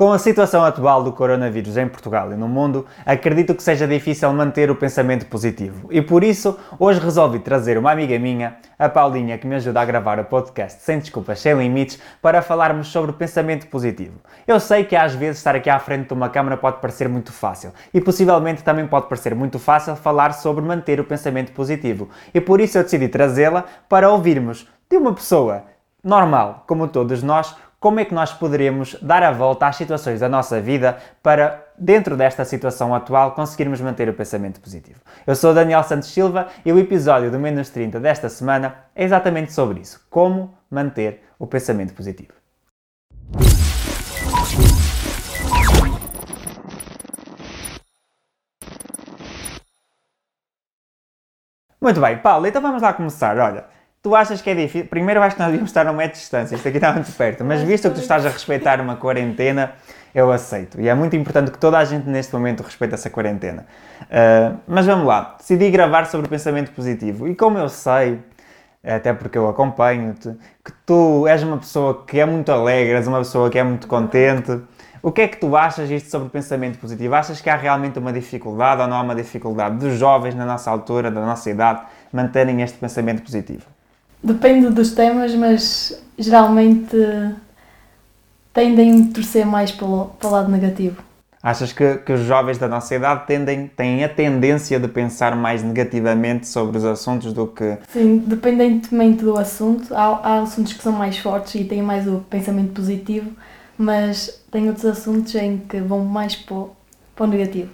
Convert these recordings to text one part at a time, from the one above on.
Com a situação atual do coronavírus em Portugal e no mundo, acredito que seja difícil manter o pensamento positivo. E por isso, hoje resolvi trazer uma amiga minha, a Paulinha, que me ajuda a gravar o podcast Sem Desculpas, Sem Limites, para falarmos sobre pensamento positivo. Eu sei que às vezes estar aqui à frente de uma câmara pode parecer muito fácil e possivelmente também pode parecer muito fácil falar sobre manter o pensamento positivo. E por isso eu decidi trazê-la para ouvirmos de uma pessoa normal, como todos nós, como é que nós poderemos dar a volta às situações da nossa vida para, dentro desta situação atual, conseguirmos manter o pensamento positivo. Eu sou Daniel Santos Silva e o episódio do Menos 30 desta semana é exatamente sobre isso: como manter o pensamento positivo. Muito bem, Paulo, então vamos lá começar. Olha, Tu achas que é difícil? Primeiro acho que nós devíamos estar a um metro de distância, isto aqui está muito perto, mas visto que tu estás a respeitar uma quarentena, eu aceito. E é muito importante que toda a gente neste momento respeite essa quarentena. Uh, mas vamos lá, decidi gravar sobre o pensamento positivo. E como eu sei, até porque eu acompanho-te, que tu és uma pessoa que é muito alegre, és uma pessoa que é muito contente. O que é que tu achas disto sobre o pensamento positivo? Achas que há realmente uma dificuldade ou não há uma dificuldade dos jovens na nossa altura, da nossa idade, manterem este pensamento positivo? Depende dos temas, mas geralmente tendem a torcer mais para o, lado negativo. Achas que, que os jovens da nossa idade tendem, têm a tendência de pensar mais negativamente sobre os assuntos do que. Sim, dependentemente do assunto. Há, há assuntos que são mais fortes e têm mais o pensamento positivo, mas tem outros assuntos em que vão mais para o, para o negativo.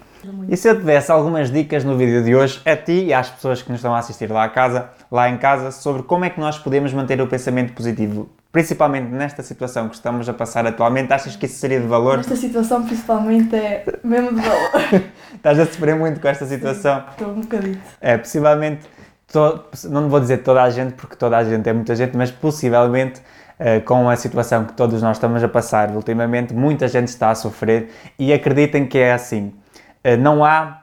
E se eu te desse algumas dicas no vídeo de hoje, a ti e às pessoas que nos estão a assistir lá, a casa, lá em casa, sobre como é que nós podemos manter o pensamento positivo, principalmente nesta situação que estamos a passar atualmente, achas que isso seria de valor? Nesta situação, principalmente, é mesmo de valor. Estás a sofrer muito com esta situação? Sim, estou um bocadinho. É, possivelmente, to, não vou dizer toda a gente, porque toda a gente é muita gente, mas possivelmente Uh, com a situação que todos nós estamos a passar ultimamente, muita gente está a sofrer e acreditem que é assim. Eh, não há,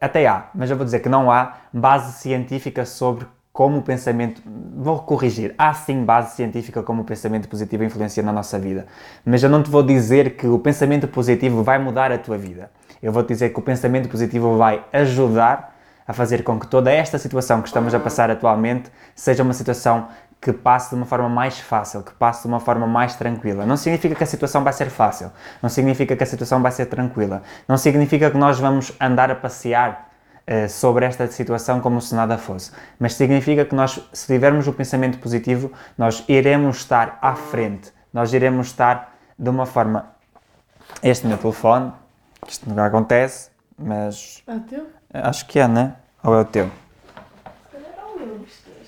até há, mas eu vou dizer que não há base científica sobre como o pensamento. Vou corrigir. Há sim base científica como o pensamento positivo influencia na nossa vida. Mas eu não te vou dizer que o pensamento positivo vai mudar a tua vida. Eu vou te dizer que o pensamento positivo vai ajudar a fazer com que toda esta situação que estamos a passar atualmente seja uma situação que passe de uma forma mais fácil, que passe de uma forma mais tranquila. Não significa que a situação vai ser fácil, não significa que a situação vai ser tranquila, não significa que nós vamos andar a passear uh, sobre esta situação como se nada fosse, mas significa que nós, se tivermos o pensamento positivo, nós iremos estar à frente, nós iremos estar de uma forma. Este meu telefone, isto não acontece, mas. É o teu? Acho que é, né? Ou é o teu?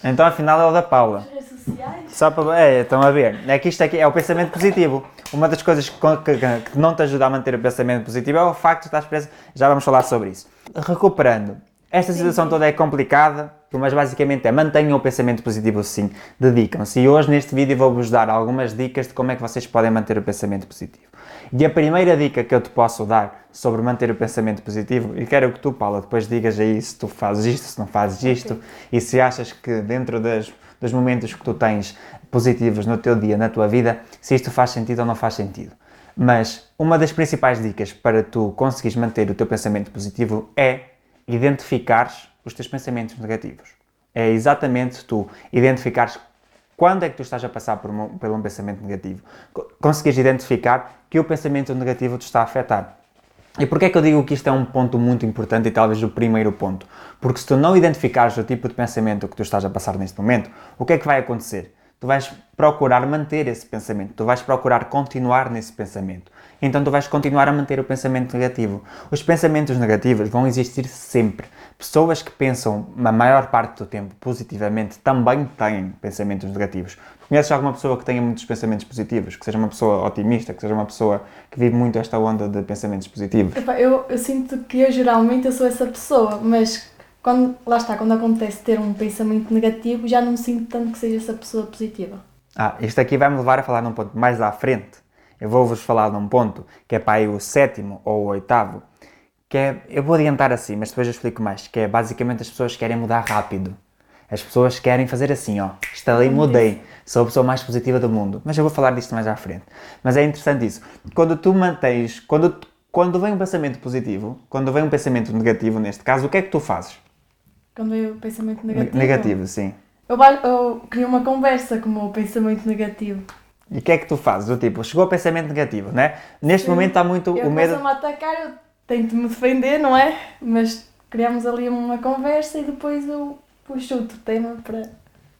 Então afinal é o da Paula sociais. Só para. É, estão a ver. É que isto aqui é o pensamento positivo. Uma das coisas que, que, que não te ajuda a manter o pensamento positivo é o facto de estar preso. Já vamos falar sobre isso. Recuperando. Esta situação toda é complicada, mas basicamente é mantenham o pensamento positivo sim, dedicam-se. E hoje neste vídeo vou-vos dar algumas dicas de como é que vocês podem manter o pensamento positivo. E a primeira dica que eu te posso dar sobre manter o pensamento positivo, e quero que tu, Paula, depois digas aí se tu fazes isto, se não fazes isto, okay. e se achas que dentro das dos momentos que tu tens positivos no teu dia, na tua vida, se isto faz sentido ou não faz sentido. Mas uma das principais dicas para tu conseguires manter o teu pensamento positivo é identificares os teus pensamentos negativos. É exatamente tu identificares quando é que tu estás a passar por um, por um pensamento negativo. Conseguires identificar que o pensamento negativo te está a afetar. E porquê é que eu digo que isto é um ponto muito importante e talvez o primeiro ponto? Porque se tu não identificares o tipo de pensamento que tu estás a passar neste momento, o que é que vai acontecer? Tu vais procurar manter esse pensamento, tu vais procurar continuar nesse pensamento. Então tu vais continuar a manter o pensamento negativo. Os pensamentos negativos vão existir sempre. Pessoas que pensam a maior parte do tempo positivamente também têm pensamentos negativos. Conheces alguma pessoa que tenha muitos pensamentos positivos? Que seja uma pessoa otimista, que seja uma pessoa que vive muito esta onda de pensamentos positivos? eu, eu sinto que eu geralmente eu sou essa pessoa, mas quando, lá está, quando acontece ter um pensamento negativo, já não sinto tanto que seja essa pessoa positiva. Ah, isto aqui vai-me levar a falar num ponto mais à frente. Eu vou-vos falar num ponto que é para aí o sétimo ou o oitavo, que é, eu vou adiantar assim, mas depois eu explico mais, que é basicamente as pessoas querem mudar rápido. As pessoas querem fazer assim, ó. Instalei e mudei. Sou a pessoa mais positiva do mundo. Mas eu vou falar disto mais à frente. Mas é interessante isso. Quando tu mantens, quando, quando vem um pensamento positivo, quando vem um pensamento negativo, neste caso, o que é que tu fazes? Quando veio o pensamento negativo. Negativo, sim. Eu, eu crio uma conversa com o meu pensamento negativo. E o que é que tu fazes? Do tipo, chegou o pensamento negativo, né? Neste momento está muito eu o medo. a me atacar, eu tento me defender, não é? Mas criamos ali uma conversa e depois eu puxo outro tema para,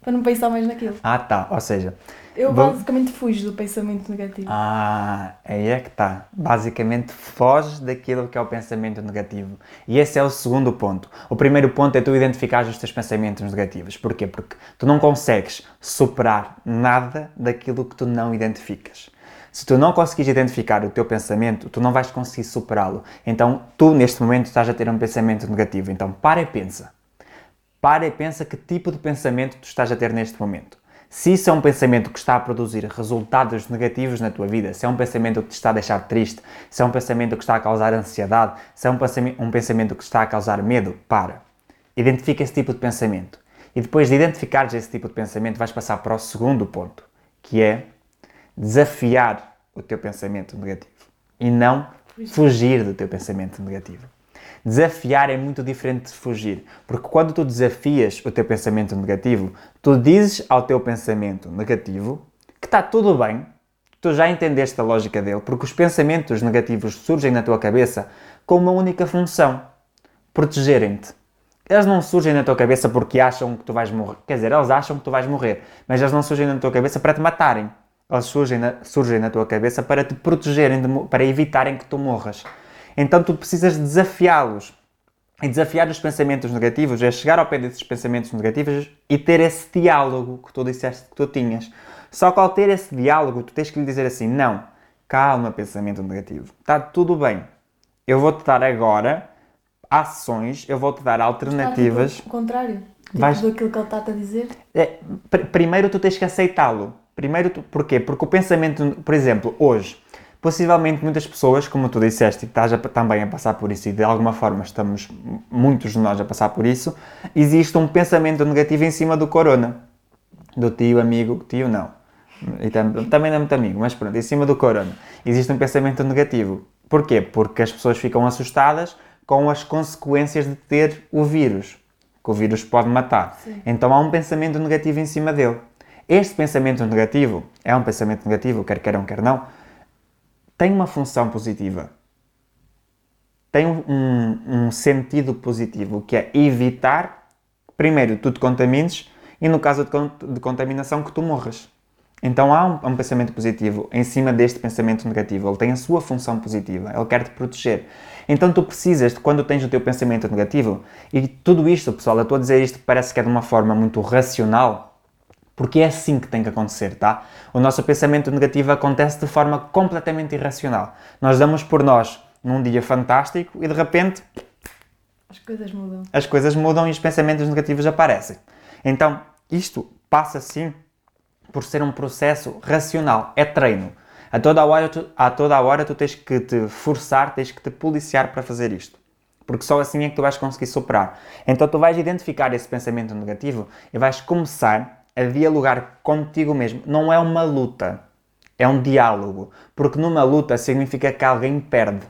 para não pensar mais naquilo. Ah, tá. Ou seja, Eu Vou- basicamente fujo do pensamento negativo. Ah, aí é que está. Basicamente, foges daquilo que é o pensamento negativo. E esse é o segundo ponto. O primeiro ponto é tu identificar os teus pensamentos negativos. Porquê? Porque tu não consegues superar nada daquilo que tu não identificas. Se tu não conseguires identificar o teu pensamento, tu não vais conseguir superá-lo. Então, tu neste momento estás a ter um pensamento negativo. Então, para e pensa. Para e pensa que tipo de pensamento tu estás a ter neste momento. Se isso é um pensamento que está a produzir resultados negativos na tua vida, se é um pensamento que te está a deixar triste, se é um pensamento que está a causar ansiedade, se é um pensamento, que está a causar medo, para. Identifica esse tipo de pensamento. E depois de identificares esse tipo de pensamento, vais passar para o segundo ponto, que é desafiar o teu pensamento negativo e não fugir do teu pensamento negativo. Desafiar é muito diferente de fugir, porque quando tu desafias o teu pensamento negativo, tu dizes ao teu pensamento negativo que está tudo bem, tu já entendeste a lógica dele, porque os pensamentos negativos surgem na tua cabeça com uma única função: protegerem-te. Eles não surgem na tua cabeça porque acham que tu vais morrer. Quer dizer, eles acham que tu vais morrer, mas eles não surgem na tua cabeça para te matarem. Eles surgem na, surgem na tua cabeça para te protegerem, de para evitarem que tu morras. Então tu precisas desafiá-los. E desafiar os pensamentos negativos é chegar ao pé desses pensamentos negativos e ter esse diálogo que tu disseste que tu tinhas. Só que ao ter esse diálogo, tu tens que lhe dizer assim: não, calma, pensamento negativo, está tudo bem. Eu vou-te dar agora ações, eu vou-te dar alternativas. O contrário. Tipo Vais- daquilo que ele está a dizer. É, pr- primeiro tu tens que aceitá-lo. Primeiro tu, porquê? Porque o pensamento, por exemplo, hoje, possivelmente muitas pessoas, como tu disseste, e que estás a- também a passar por isso, e de alguma forma estamos, muitos de nós a passar por isso, existe um pensamento negativo em cima do corona. Do tio, amigo, tio não. E tam- também não é muito amigo, mas pronto, em cima do corona. Existe um pensamento negativo. Porquê? Porque as pessoas ficam assustadas com as consequências de ter o vírus. Que o vírus pode matar. Então há um pensamento negativo em cima dele. Este pensamento negativo, é um pensamento negativo, quer queiram, quer não, tem uma função positiva. Tem um, um- sentido positivo, que é evitar, primeiro, tu te contamines e, no caso de, de contaminação, que tu morras. Então há um, um pensamento positivo em cima deste pensamento negativo. Ele tem a sua função positiva. Ele quer te proteger. Então tu precisas, de quando tens o teu pensamento negativo, e tudo isto, pessoal, eu estou a dizer isto parece que é de uma forma muito racional, porque é assim que tem que acontecer, tá? O nosso pensamento negativo acontece de forma completamente irracional. Nós damos por nós num dia fantástico e de repente As coisas mudam. as coisas mudam e os pensamentos negativos aparecem. Então, isto passa sim por ser um processo racional, é treino. A toda a hora tu, a toda a hora tu tens que te forçar, tens que te policiar para fazer isto. Porque só assim é que tu vais conseguir superar. Então tu vais identificar esse pensamento negativo e vais começar a dialogar contigo mesmo. Não é uma luta, é um diálogo. Porque numa luta significa que alguém perde.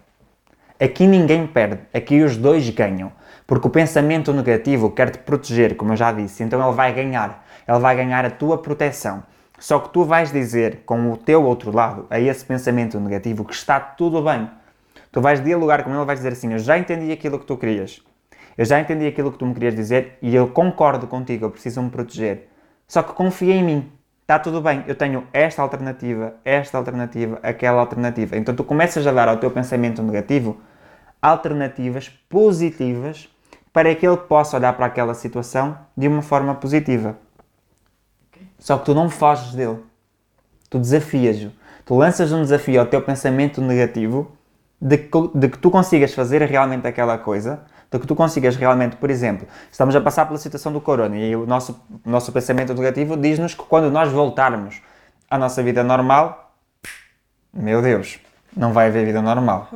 Aqui ninguém perde, aqui os dois ganham. Porque o pensamento negativo quer te proteger, como eu já disse, então ele vai ganhar. Ele vai ganhar a tua proteção. Só que tu vais dizer com o teu outro lado, a esse pensamento negativo, que está tudo bem. Tu vais dialogar com ele, vais dizer assim: Eu já entendi aquilo que tu querias. Eu já entendi aquilo que tu me querias dizer e eu concordo contigo, eu preciso me proteger. Só que confia em mim. Está tudo bem, eu tenho esta alternativa, esta alternativa, aquela alternativa. Então tu começas a dar ao teu pensamento negativo alternativas positivas para que ele possa olhar para aquela situação de uma forma positiva. Só que tu não foges dele. Tu desafias-o. Tu lanças um desafio ao teu pensamento negativo de que, de que tu consigas fazer realmente aquela coisa, de que tu consigas realmente, por exemplo, estamos a passar pela situação do corona e o nosso, nosso pensamento negativo diz-nos que quando nós voltarmos à nossa vida normal, meu Deus, não vai haver vida normal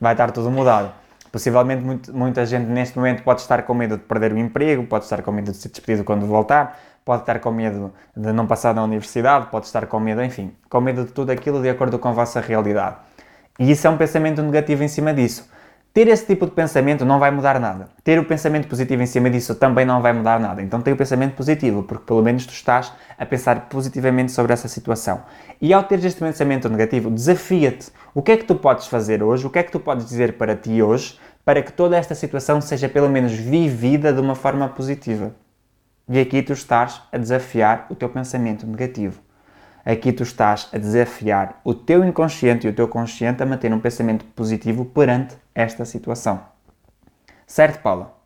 vai estar tudo mudado. Possivelmente muito, muita gente neste momento pode estar com medo de perder o emprego, pode estar com medo de ser despedido quando voltar, pode estar com medo de não passar na universidade, pode estar com medo, enfim, com medo de tudo aquilo de acordo com a vossa realidade. E isso é um pensamento negativo em cima disso. Ter esse tipo de pensamento não vai mudar nada. Ter o pensamento positivo em cima disso também não vai mudar nada. Então tem o pensamento positivo, porque pelo menos tu estás a pensar positivamente sobre essa situação. E ao ter este pensamento negativo, desafia-te. O que é que tu podes fazer hoje? O que é que tu podes dizer para ti hoje para que toda esta situação seja pelo menos vivida de uma forma positiva? E aqui tu estás a desafiar o teu pensamento negativo. Aqui tu estás a desafiar o teu inconsciente e o teu consciente a manter um pensamento positivo perante esta situação. Certo, Paula?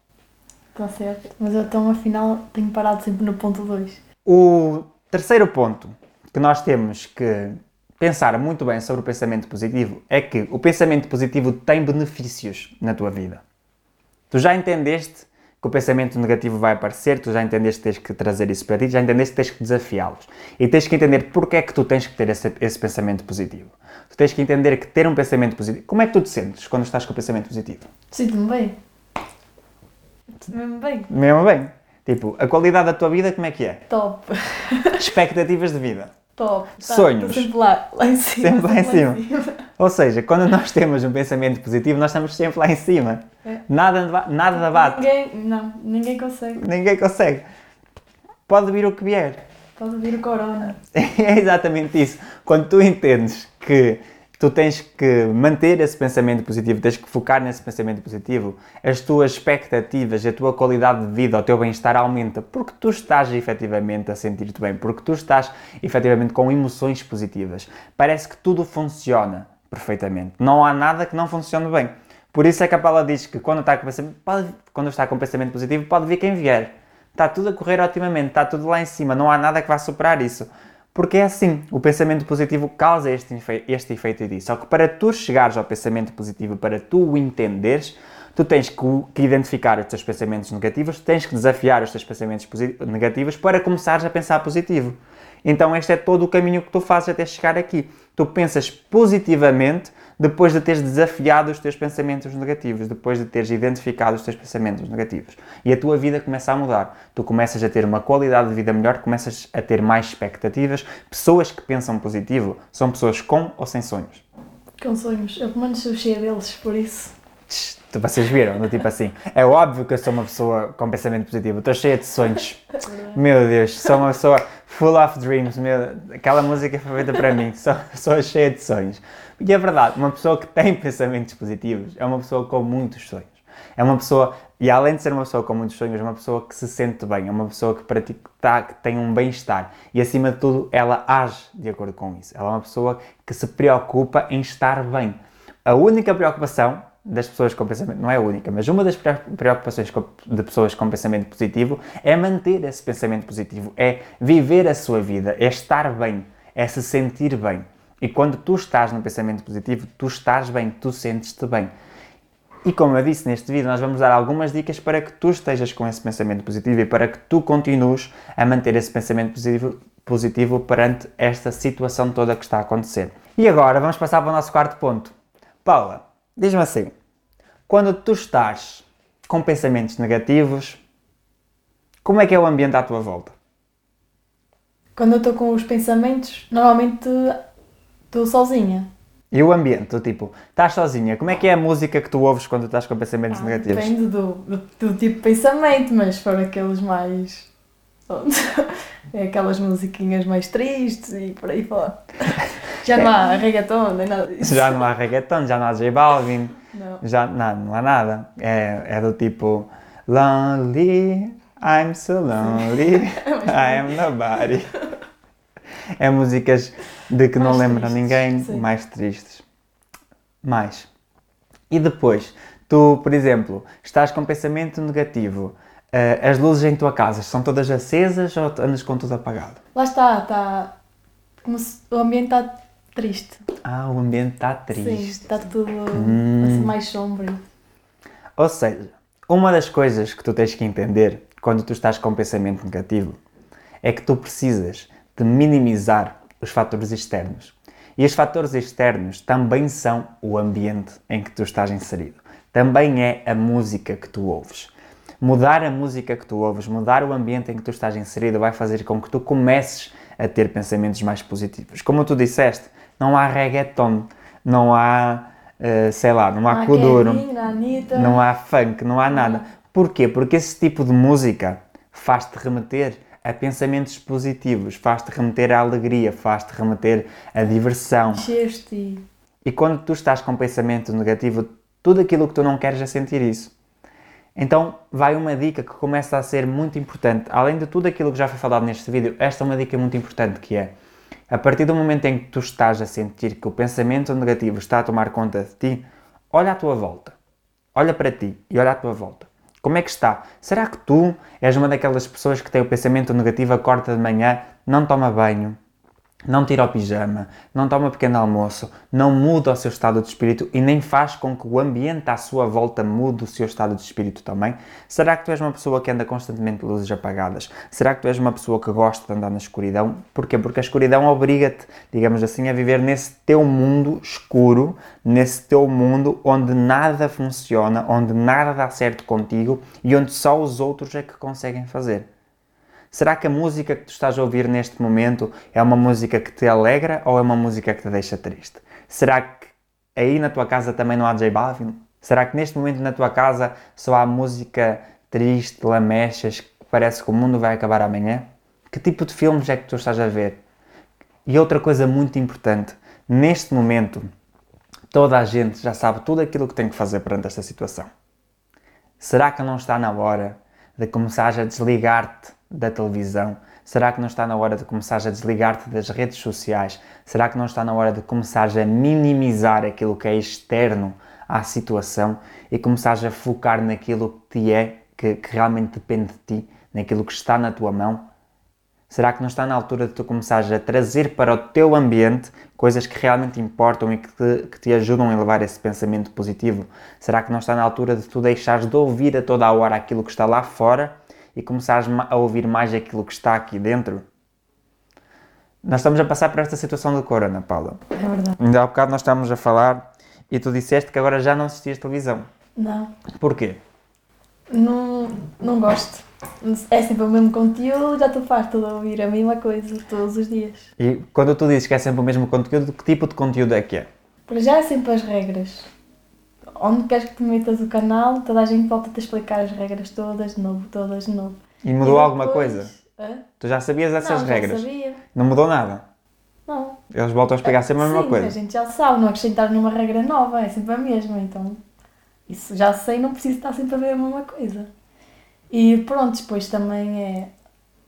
Está certo. Mas eu então afinal tenho parado sempre no ponto 2. O terceiro ponto que nós temos que pensar muito bem sobre o pensamento positivo é que o pensamento positivo tem benefícios na tua vida. Tu já entendeste que o pensamento negativo vai aparecer, tu já entendeste que tens que trazer isso para ti, já entendeste que tens que desafiá-los. E tens que entender porque é que tu tens que ter esse, esse, pensamento positivo. Tu tens que entender que ter um pensamento positivo. Como é que tu te sentes quando estás com o pensamento positivo? Sinto-me bem. Mesmo bem. Mesmo bem. Tipo, a qualidade da tua vida, como é que é? Top. Expectativas de vida. Top. Tá, Sonhos. sempre lá, lá em cima. Sempre lá em cima. cima. Ou seja, quando nós temos um pensamento positivo, nós estamos sempre lá em cima. É. Nada, nada bate. Ninguém, não, ninguém consegue. Ninguém consegue. Pode vir o que vier. Pode vir o corona. É exatamente isso. Quando tu entendes que tu tens que manter esse pensamento positivo, tens que focar nesse pensamento positivo, as tuas expectativas, a tua qualidade de vida, o teu bem-estar aumenta, porque tu estás efetivamente a sentir-te bem, porque tu estás efetivamente com emoções positivas. Parece que tudo funciona perfeitamente. Não há nada que não funcione bem. Por isso é que a Paula diz que quando está com pensamento, pode, quando está com pensamento positivo, pode vir quem vier. Está tudo a correr otimamente, está tudo lá em cima, não há nada que vá superar isso. Porque é assim, o pensamento positivo causa este, este efeito disso. Só que para tu chegares ao pensamento positivo, para tu o entenderes, tu tens que, que identificar os teus pensamentos negativos, tens que desafiar os teus pensamentos negativos para começares a pensar positivo. Então este é todo o caminho que tu fazes até chegar aqui. Tu pensas positivamente depois de teres desafiado os teus pensamentos negativos, depois de teres identificado os teus pensamentos negativos. E a tua vida começa a mudar. Tu começas a ter uma qualidade de vida melhor, começas a ter mais expectativas. Pessoas que pensam positivo são pessoas com ou sem sonhos. Com sonhos. Eu pelo menos sou cheia deles, por isso. Vocês viram, do tipo assim. É óbvio que eu sou uma pessoa com pensamento positivo. Estou cheia de sonhos. Meu Deus, sou uma pessoa full of dreams. Meu, aquela música foi feita para mim. Sou, sou cheia de sonhos. E é verdade, uma pessoa que tem pensamentos positivos é uma pessoa com muitos sonhos. É uma pessoa, e além de ser uma pessoa com muitos sonhos, é uma pessoa que se sente bem, é uma pessoa que, pratica, tá, que tem um bem-estar. E acima de tudo, ela age de acordo com isso. Ela é uma pessoa que se preocupa em estar bem. A única preocupação das pessoas com pensamento, não é a única, mas uma das preocupações de pessoas com pensamento positivo é manter esse pensamento positivo, é viver a sua vida, é estar bem, é se sentir bem. E quando tu estás no pensamento positivo, tu estás bem, tu sentes-te bem. E como eu disse neste vídeo, nós vamos dar algumas dicas para que tu estejas com esse pensamento positivo e para que tu continues a manter esse pensamento positivo, positivo perante esta situação toda que está a acontecer. E agora vamos passar para o nosso quarto ponto. Paula, diz-me assim: quando tu estás com pensamentos negativos, como é que é o ambiente à tua volta? Quando eu estou com os pensamentos, normalmente Estou sozinha. E o ambiente, tipo, estás sozinha, como é que é a música que tu ouves quando estás com pensamentos ah, negativos? Depende do, do, do, tipo de pensamento, mas for aqueles mais. é aquelas musiquinhas mais tristes e por aí fora. Já não há reggaeton, nem nada disso. Já não há reggaeton, já não há J Balvin, não. já não, não há nada. É, é do tipo Lonely, I'm so lonely, I am nobody. É músicas de que mais não lembra ninguém, sim. mais tristes. Mais. E depois, tu, por exemplo, estás com pensamento negativo, uh, as luzes em tua casa são todas acesas ou andas com tudo apagado? Lá está, está. Como se o ambiente está triste. Ah, o ambiente está triste. Sim, está tudo hum. assim, mais sombrio. Ou seja, uma das coisas que tu tens que entender quando tu estás com pensamento negativo é que tu precisas de minimizar os fatores externos. E os fatores externos também são o ambiente em que tu estás inserido. também é a música que tu ouves. Mudar a música que tu ouves, mudar o ambiente em que tu estás inserido, vai fazer com que tu comeces a ter pensamentos mais positivos. Como tu disseste, não há reggaeton, não há, uh, sei lá, não há Não kuduro, Anitta. não há funk, não há nada. Porquê? Porque esse tipo de música faz-te remeter a pensamentos positivos, faz-te remeter à alegria, faz-te remeter à diversão. Encheste e E quando tu estás com pensamento negativo, tudo aquilo que tu não queres é sentir isso. Então, vai uma dica que começa a ser muito importante. Além de tudo aquilo que já foi falado neste vídeo, esta é uma dica muito importante que é a partir do momento em que tu estás a sentir que o pensamento negativo está a tomar conta de ti, olha à tua volta. Olha para ti e olha à tua volta. Como é que está? Será que tu és uma daquelas pessoas que tem o pensamento negativo, acorda de manhã, não toma banho, não tira o pijama, não toma pequeno almoço, não muda o seu estado de espírito e nem faz com que o ambiente à sua volta mude o seu estado de espírito também? Será que tu és uma pessoa que anda constantemente de luzes apagadas? Será que tu és uma pessoa que gosta de andar na escuridão? Porquê? Porque a escuridão obriga-te, digamos assim, a viver nesse teu mundo escuro, nesse teu mundo onde nada funciona, onde nada dá certo contigo e onde só os outros é que conseguem fazer. Será que a música que tu estás a ouvir neste momento é uma música que te alegra ou é uma música que te deixa triste? Será que aí na tua casa também não há J Balvin? Será que neste momento na tua casa só há música triste, lamechas, que parece que o mundo vai acabar amanhã? Que tipo de filmes é que tu estás a ver? E outra coisa muito importante, neste momento toda a gente já sabe tudo aquilo que tem que fazer perante esta situação. Será que não está na hora de começares a desligar-te da televisão? Será que não está na hora de começares a desligar-te das redes sociais? Será que não está na hora de começares a minimizar aquilo que é externo à situação e começares a focar naquilo que te é, que, que realmente depende de ti, naquilo que está na tua mão? Será que não está na altura de tu começares a trazer para o teu ambiente coisas que realmente importam e que te, que te ajudam a elevar esse pensamento positivo? Será que não está na altura de tu deixares de ouvir a toda a hora aquilo que está lá fora e começares a ouvir mais aquilo que está aqui dentro? Nós estamos a passar por esta situação do corona, Paula. é verdade. Ainda há bocado nós estávamos a falar e tu disseste que agora já não assistias televisão. Não, Porquê? não, não gosto. É sempre o mesmo conteúdo, já estou farta de ouvir a mesma coisa todos os dias. E quando tu dizes que é sempre o mesmo conteúdo, que tipo de conteúdo é que é? Para já é sempre as regras. Onde queres que tu metas o canal, toda a gente volta-te a explicar as regras todas de novo, todas de novo. E mudou E alguma depois- coisa? Hã? Tu já sabias essas não, regras? Já sabia. Não mudou nada? Não. Eles voltam a explicar sempre a mesma Sim, coisa. a gente já sabe, não acrescentar nenhuma regra nova, é sempre a mesma, então isso já sei, não preciso estar sempre a ver a mesma coisa. E pronto, depois também é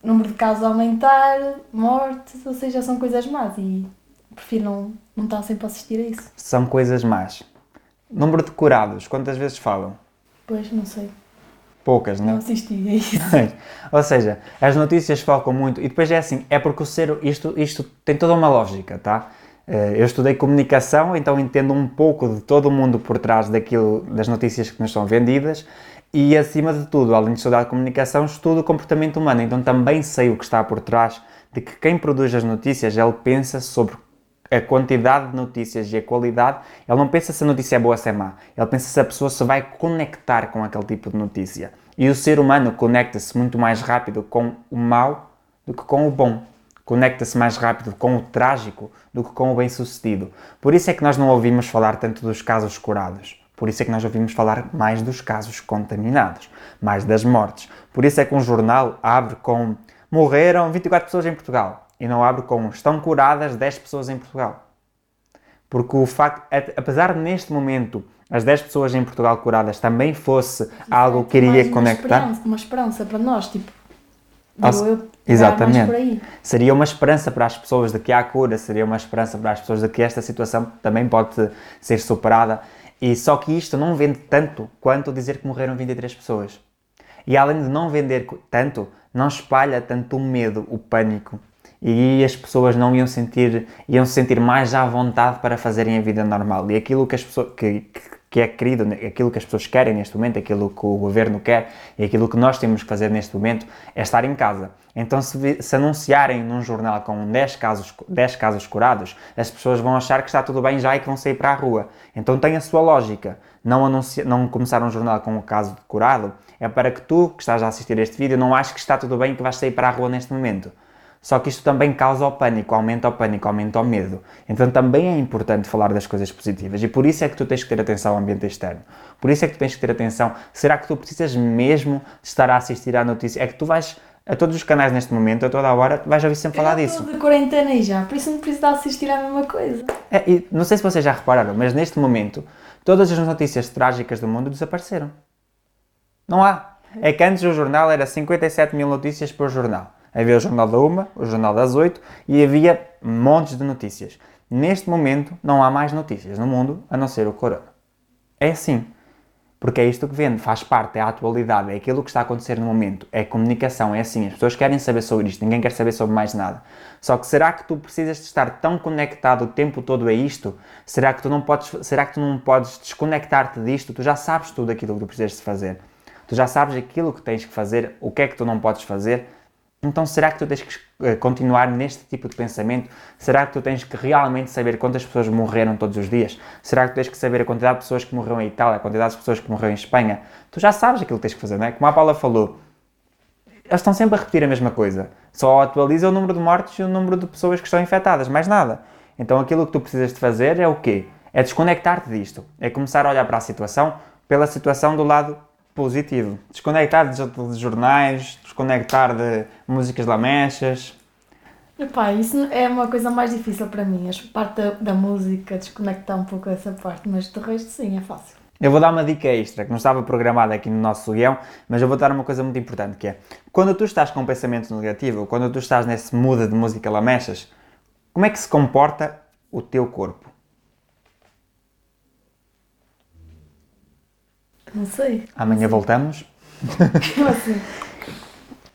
número de casos aumentar, mortes, ou seja, são coisas más e prefiro não, não estar sempre a assistir a isso. São coisas más. Número de curados, quantas vezes falam? Pois, não sei, Poucas, não não? assisti a isso. Ou seja, as notícias focam muito e depois é assim, é porque o ser, isto, isto tem toda uma lógica, tá? Eh, Eu estudei comunicação, então entendo um pouco de todo o mundo por trás daquilo, das notícias que nos são vendidas e acima de tudo, além de estudar comunicação, estudo o comportamento humano, então também sei o que está por trás de que quem produz as notícias, ele pensa sobre a quantidade de notícias e a qualidade, ele não pensa se a notícia é boa ou se é má. Ele pensa se a pessoa se vai conectar com aquele tipo de notícia. E o ser humano conecta-se muito mais rápido com o mau do que com o bom. Conecta-se mais rápido com o trágico do que com o bem-sucedido. Por isso é que nós não ouvimos falar tanto dos casos curados. Por isso é que nós ouvimos falar mais dos casos contaminados, mais das mortes. Por isso é que um jornal abre com morreram 24 pessoas em Portugal e não abre com estão curadas 10 pessoas em Portugal. Porque o facto, apesar de neste momento as 10 pessoas em Portugal curadas também fosse algo que iria conectar, esperança- Uma esperança para nós, tipo, eu, pegar exatamente. seria uma esperança para as pessoas de que há cura, seria uma esperança para as pessoas de que esta situação também pode ser superada. E só que isto não vende tanto quanto dizer que morreram 23 pessoas. E além de não vender tanto, não espalha tanto o medo, o pânico. E as pessoas não iam sentir, iam se sentir mais à vontade para fazerem a vida normal. E aquilo que, as pessoas, que, que- é querido, aquilo que as pessoas querem neste momento, aquilo que o governo quer e aquilo que nós temos que fazer neste momento é estar em casa. Então, se, se anunciarem num jornal com 10 casos, 10 casos curados, as pessoas vão achar que está tudo bem já e que vão sair para a rua. Então, tem a sua lógica. Não, anunciar, não começar um jornal com um caso curado é para que tu, que estás a assistir este vídeo, não aches que está tudo bem e que vais sair para a rua neste momento. Só que isto também causa o pânico, aumenta o pânico, aumenta o medo. Então também é importante falar das coisas positivas e por isso é que tu tens que ter atenção ao ambiente externo. Por isso é que tu tens que ter atenção. Será que tu precisas mesmo estar a assistir à notícia? É que tu vais a todos os canais neste momento, a toda a hora, vais ouvir sempre falar disso. Eu de quarentena e já, por isso não preciso de assistir à mesma coisa. É, e não sei se vocês já repararam, mas neste momento todas as notícias trágicas do mundo desapareceram. Não há. É que antes o jornal era 57 mil notícias por jornal. Havia o Jornal da Uma, o Jornal das Oito e havia montes de notícias. Neste momento não há mais notícias no mundo a não ser o Corona. É assim. Porque é isto que vende, faz parte, é a atualidade, é aquilo que está a acontecer no momento, é comunicação, é assim, as pessoas querem saber sobre isto, ninguém quer saber sobre mais nada. Só que será que tu precisas de estar tão conectado o tempo todo a isto? Será que tu não podes, será que tu não podes desconectar-te disto? Tu já sabes tudo aquilo que tu precisas de fazer. Tu já sabes aquilo que tens que fazer, o que é que tu não podes fazer. Então, será que tu tens que eh, continuar neste tipo de pensamento? Será que tu tens que realmente saber quantas pessoas morreram todos os dias? Será que tu tens que saber a quantidade de pessoas que morreram em Itália, a quantidade de pessoas que morreram em Espanha? Tu já sabes aquilo que tens que fazer, não é? Como a Paula falou, eles estão sempre a repetir a mesma coisa. Só atualiza o número de mortes e o número de pessoas que estão infectadas, mais nada. Então, aquilo que tu precisas de fazer é o quê? É desconectar-te disto. É começar a olhar para a situação pela situação do lado positivo. Desconectar de jornais, desconectar de músicas lamechas. Epá, isso é uma coisa mais difícil para mim, a parte da, da música, desconectar um pouco dessa parte, mas de resto sim, é fácil. Eu vou dar uma dica extra, que não estava programada aqui no nosso guião, mas eu vou dar uma coisa muito importante, que é, quando tu estás com um pensamento negativo, quando tu estás nesse mood de música lamechas, como é que se comporta o teu corpo? Não sei. Amanhã voltamos. Como assim?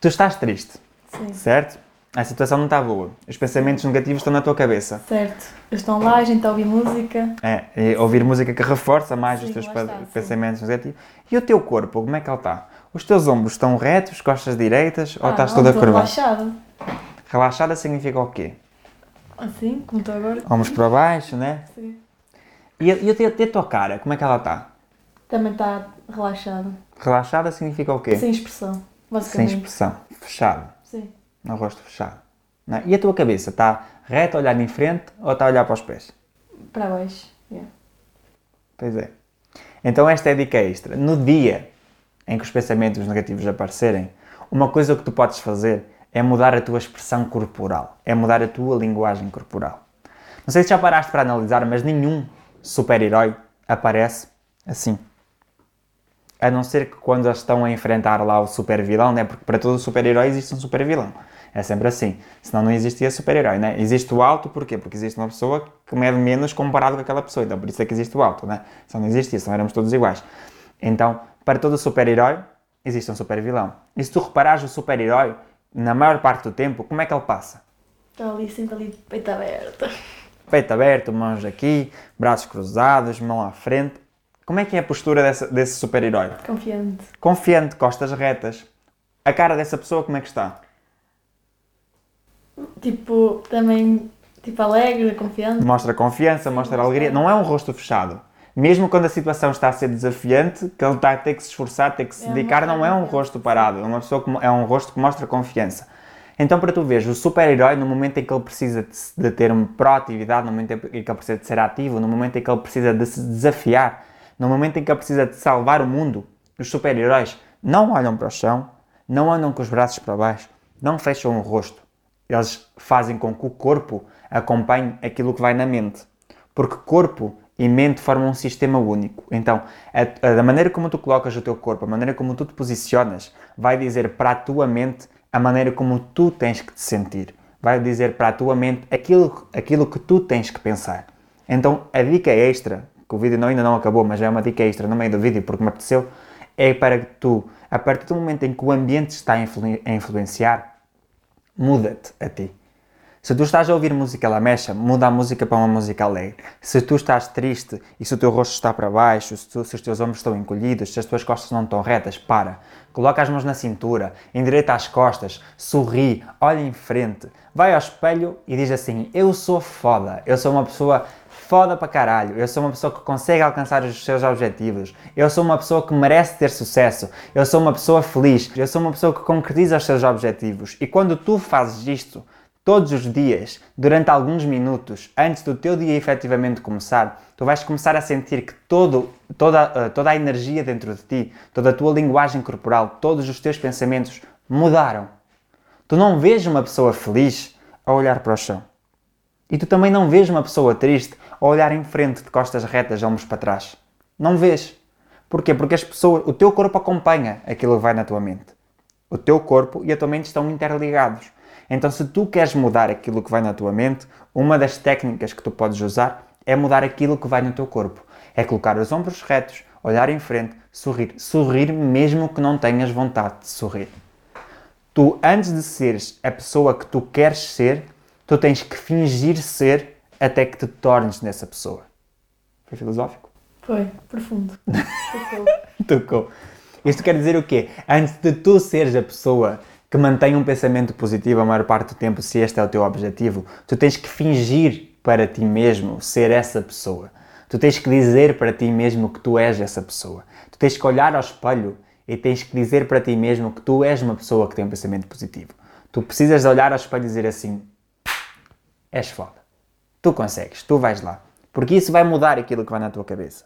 Tu estás triste, Sim. certo? A situação não está boa. Os pensamentos negativos estão na tua cabeça. Certo. Eles estão lá, a gente a ouvir música. É, ouvir música que reforça mais Sim, os teus está, sim. pensamentos negativos. E o teu corpo, como é que ele está? Os teus ombros estão retos, costas direitas ou Ah, estás não, toda curvada? relaxada. Relaxada significa o quê? Assim, como estou agora. Ombros para baixo, né? Sim. E, e e a tua cara, como é que ela está? Também está relaxada. Relaxada significa o quê? Sem expressão, Sem expressão. Fechado. Sim. No rosto fechado. não é? E a tua cabeça está reta, a olhar em frente ou está a olhar para os pés? Para baixo. Yeah. Pois é. Então esta é a dica extra. No dia em que os pensamentos negativos aparecerem, uma coisa que tu podes fazer é mudar a tua expressão corporal, é mudar a tua linguagem corporal. Não sei se já paraste para analisar, mas nenhum super-herói aparece assim. A não ser que quando eles estão a enfrentar lá o super-vilão, né? porque para todo super-herói existe um super-vilão. É sempre assim. Senão não existia super-herói, né? Existe o alto, porquê? Porque existe uma pessoa que mede menos comparado com aquela pessoa. Então por isso é que existe o alto, né? Senão não existia, senão éramos todos iguais. Então, para todo super-herói, existe um super-vilão. E se tu reparares o super-herói, na maior parte do tempo, como é que ele passa? Está ali, sempre ali, peito aberto. Peito aberto, mãos aqui, braços cruzados, mão à frente. Como é que é a postura dessa- desse super-herói? Confiante. Confiante, costas retas. A cara dessa pessoa como é que está? Tipo, também, tipo, alegre, confiante. Mostra confiança, mostra alegria. Não é um rosto fechado. Mesmo quando a situação está a ser desafiante, que ele está a ter que se esforçar, ter que se É dedicar, não é um rosto parado. É uma pessoa que, é um rosto que mostra confiança. Então, para tu veres, o super-herói, no momento em que ele precisa de, de ter uma proatividade, no momento em que ele precisa de ser ativo, no momento em que ele precisa de se desafiar, no momento em que precisa de salvar o mundo, os super-heróis não olham para o chão, não andam com os braços para baixo, não fecham o rosto. Eles fazem com que o corpo acompanhe aquilo que vai na mente. Porque corpo e mente formam um sistema único. Então, a, a- da maneira como tu colocas o teu corpo, a maneira como tu te posicionas, vai dizer para a tua mente a maneira como tu tens que te sentir. Vai dizer para a tua mente aquilo, aquilo que tu tens que pensar. Então, a dica extra, que o vídeo não- ainda não acabou, mas é uma dica extra no meio do vídeo porque me apeteceu, é para que tu, a partir do momento em que o ambiente está a influ- a influenciar, muda-te a ti. Se tu estás a ouvir música lamecha, muda a música para uma música alegre. Se tu estás triste e se o teu rosto está para baixo, se, tu, se os teus ombros estão encolhidos, se as tuas costas não estão retas, para. Coloca as mãos na cintura, endireita as costas, sorri, olha em frente, vai ao espelho e diz assim: Eu sou foda, eu sou uma pessoa foda para caralho, eu sou uma pessoa que consegue alcançar os seus objetivos, eu sou uma pessoa que merece ter sucesso, eu sou uma pessoa feliz, eu sou uma pessoa que concretiza os seus objetivos. E quando tu fazes isto, todos os dias, durante alguns minutos, antes do teu dia efetivamente começar, tu vais começar a sentir que todo, toda, eh, toda a energia dentro de ti, toda a tua linguagem corporal, todos os teus pensamentos mudaram. Tu não vês uma pessoa feliz a olhar para o chão. E tu também não vês uma pessoa triste a olhar em frente de costas retas, ombros para trás. Não vês. Porquê? Porque as pessoas, o teu corpo acompanha aquilo que vai na tua mente. O teu corpo e a tua mente estão interligados. Então, se tu queres mudar aquilo que vai na tua mente, uma das técnicas que tu podes usar é mudar aquilo que vai no teu corpo. É colocar os ombros retos, olhar em frente, sorrir. Sorrir mesmo que não tenhas vontade de sorrir. Tu, antes de seres a pessoa que tu queres ser, tu tens que fingir ser até que te tornes nessa pessoa. Foi filosófico? Foi, profundo. Tocou. Tocou. Isto quer dizer o quê? Antes de tu seres a pessoa que mantém um pensamento positivo a maior parte do tempo, se este é o teu objetivo, tu tens que fingir para ti mesmo ser essa pessoa. Tu tens que dizer para ti mesmo que tu és essa pessoa. Tu tens que olhar ao espelho e tens que dizer para ti mesmo que tu és uma pessoa que tem um pensamento positivo. Tu precisas olhar ao espelho e dizer assim: és foda. Tu consegues, tu vais lá. Porque isso vai mudar aquilo que vai na tua cabeça.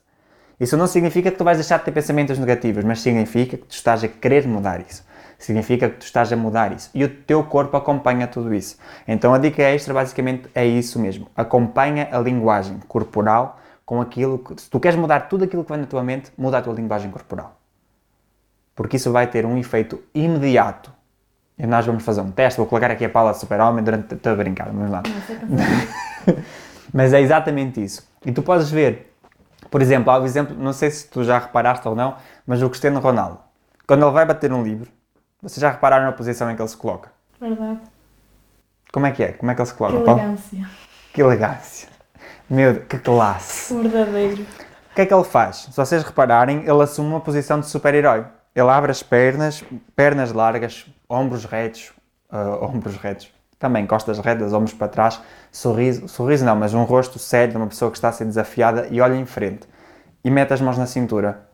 Isso não significa que tu vais deixar de ter pensamentos negativos, mas significa que tu estás a querer mudar isso significa que tu estás a mudar isso. E o teu corpo acompanha tudo isso. Então a dica extra basicamente é isso mesmo. Acompanha a linguagem corporal com aquilo que. Se tu queres mudar tudo aquilo que vem na tua mente, muda a tua linguagem corporal. Porque isso vai ter um efeito imediato. E nós vamos fazer um teste. Vou colocar aqui a pala de super-homem durante. Estou a brincar, vamos lá. Mas é exatamente isso. E tu podes ver, por exemplo, há um exemplo, não sei se tu já reparaste ou não, mas o Cristiano Ronaldo, quando ele vai bater um livro, vocês já repararam na posição em que ele se coloca? Verdade. Como é que é? Como é que ele se coloca? Que Paulo? elegância. Que elegância. Meu Deus, que classe. Verdadeiro. O que é que ele faz? Se vocês repararem, ele assume uma posição de super-herói. Ele abre as pernas, pernas largas, ombros retos, uh, ombros retos, também costas retas, ombros para trás, sorriso, sorriso não, mas um rosto sério de uma pessoa que está a ser desafiada e olha em frente. E mete as mãos na cintura.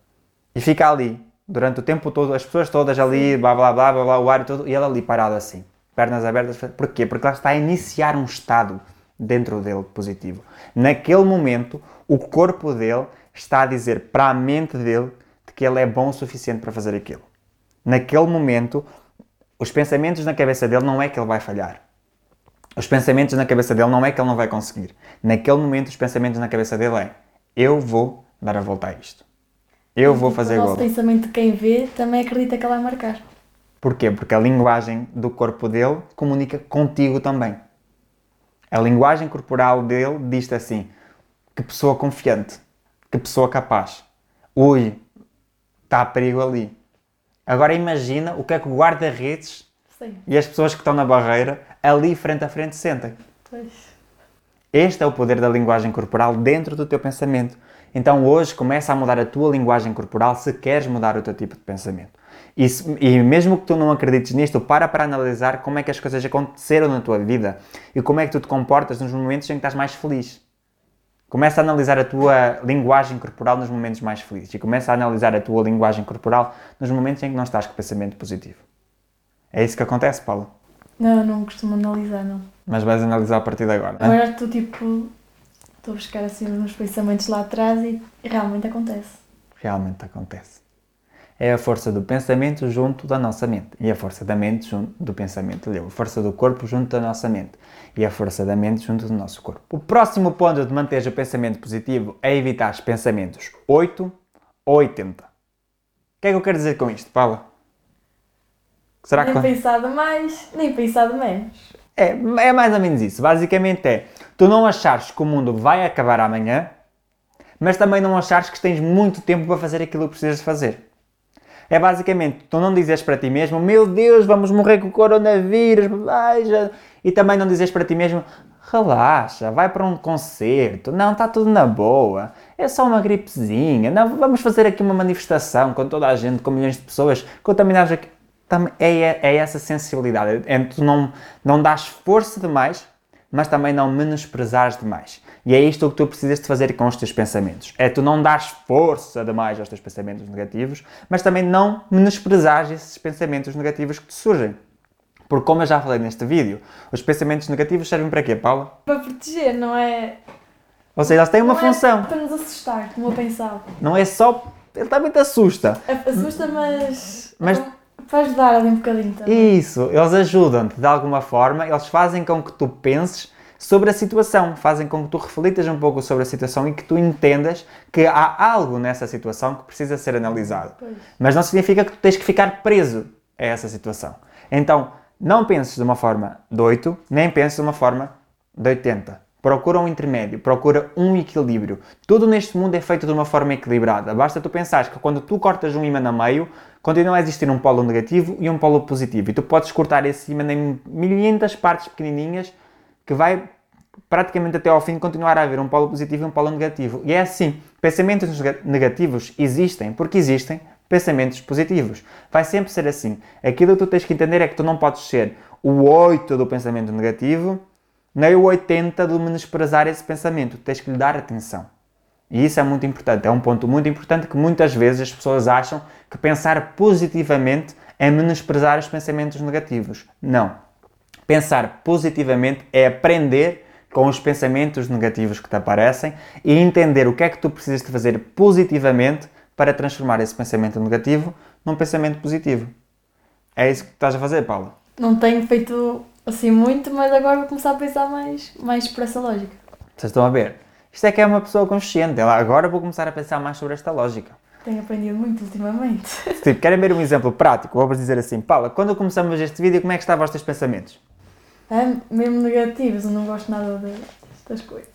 E fica ali, durante o tempo todo, as pessoas todas ali, blá blá blá, blá, blá o ar e tudo, e ele ali parado assim, pernas abertas. Porquê? Porque ela está a iniciar um estado dentro dele positivo. Naquele momento, o corpo dele está a dizer para a mente dele de que ele é bom o suficiente para fazer aquilo. Naquele momento, os pensamentos na cabeça dele não é que ele vai falhar. Os pensamentos na cabeça dele não é que ele não vai conseguir. Naquele momento, os pensamentos na cabeça dele é: eu vou dar a volta a isto. Eu vou fazer o gol. nosso pensamento de quem vê também acredita que ela vai marcar. Porquê? Porque a linguagem do corpo dele comunica contigo também. A linguagem corporal dele diz-te assim: que pessoa confiante, que pessoa capaz. Ui, está a perigo ali. Agora imagina o que é que o guarda-redes e as pessoas que estão na barreira ali frente a frente sentem. Pois. Este é o poder da linguagem corporal dentro do teu pensamento. Então hoje começa a mudar a tua linguagem corporal se queres mudar o teu tipo de pensamento. E, se- e mesmo que tu não acredites nisto, para para analisar como é que as coisas aconteceram na tua vida e como é que tu te comportas nos momentos em que estás mais feliz. Começa a analisar a tua linguagem corporal nos momentos mais felizes e começa a analisar a tua linguagem corporal nos momentos em que não estás com pensamento positivo. É isso que acontece, Paulo. Não, não costumo analisar, não. Mas vais analisar a partir de agora. né? Agora estou tipo. Estou a buscar assim meus pensamentos lá atrás e, realmente acontece. realmente acontece. É a força do pensamento junto da nossa mente e a força da mente junto do pensamento. A força do corpo junto da nossa mente e a força da mente junto do nosso corpo. O próximo ponto de manter o pensamento positivo é evitar os pensamentos 8 ou 80. O que é que eu quero dizer com isto, Paula? Será que... nem pensado mais, nem pensado menos. É, é mais ou menos isso. Basicamente é tu não achares que o mundo vai acabar amanhã, mas também não achares que tens muito tempo para fazer aquilo que precisas fazer. É basicamente, tu não dizes para ti mesmo, meu Deus, vamos morrer com o coronavírus, veja. E também não dizes para ti mesmo, relaxa, vai para um concerto, não, está tudo na boa, é só uma gripezinha, não, vamos fazer aqui uma manifestação com toda a gente, com milhões de pessoas contaminadas aqui. É, é essa sensibilidade, é tu não, não dás força demais, mas também não menosprezares demais. E é isto que tu precisas de fazer com os teus pensamentos. É tu não dares força demais aos teus pensamentos negativos, mas também não menosprezares esses pensamentos negativos que te surgem. Porque, como eu já falei neste vídeo, os pensamentos negativos servem para quê, Paula? Para proteger, não é? Ou seja, eles têm uma não função. É para nos assustar, como eu pensava. Não é só. Ele também te assusta. Assusta, mas. mas... Para ajudar ali um bocadinho também. Isso, eles ajudam-te de alguma forma, eles fazem com que tu penses sobre a situação, fazem com que tu reflitas um pouco sobre a situação e que tu entendas que há algo nessa situação que precisa ser analisado. Pois. Mas não significa que tu tens que ficar preso a essa situação. Então, não penses de uma forma de 8, nem penses de uma forma de 80. Procura um intermédio, procura um equilíbrio. Tudo neste mundo é feito de uma forma equilibrada. Basta tu pensares que quando tu cortas um imã a meio, continua a existir um polo negativo e um polo positivo. E tu podes cortar esse imã em milhentas partes pequenininhas que vai praticamente até ao fim continuar a haver um polo positivo e um polo negativo. E é assim, pensamentos negativos existem porque existem pensamentos positivos. Vai sempre ser assim. Aquilo que tu tens que entender é que tu não podes ser o 8 do pensamento negativo, nem o 80 do menosprezar esse pensamento. Tens que lhe dar atenção. E isso é muito importante. É um ponto muito importante que muitas vezes as pessoas acham que pensar positivamente é menosprezar os pensamentos negativos. Não. Pensar positivamente é aprender com os pensamentos negativos que te aparecem e entender o que é que tu precisas de fazer positivamente para transformar esse pensamento negativo num pensamento positivo. É isso que estás a fazer, Paula? Não tenho feito assim muito, mas agora vou começar a pensar mais, mais por essa lógica. Vocês estão a ver? Isto é que é uma pessoa consciente. Agora vou começar a pensar mais sobre esta lógica. Tenho aprendido muito ultimamente. Tipo, querem ver um exemplo prático? Vou-vos dizer assim, Paula, quando começamos este vídeo, como é que estavam os teus pensamentos? É, mesmo negativos, eu não gosto nada destas coisas.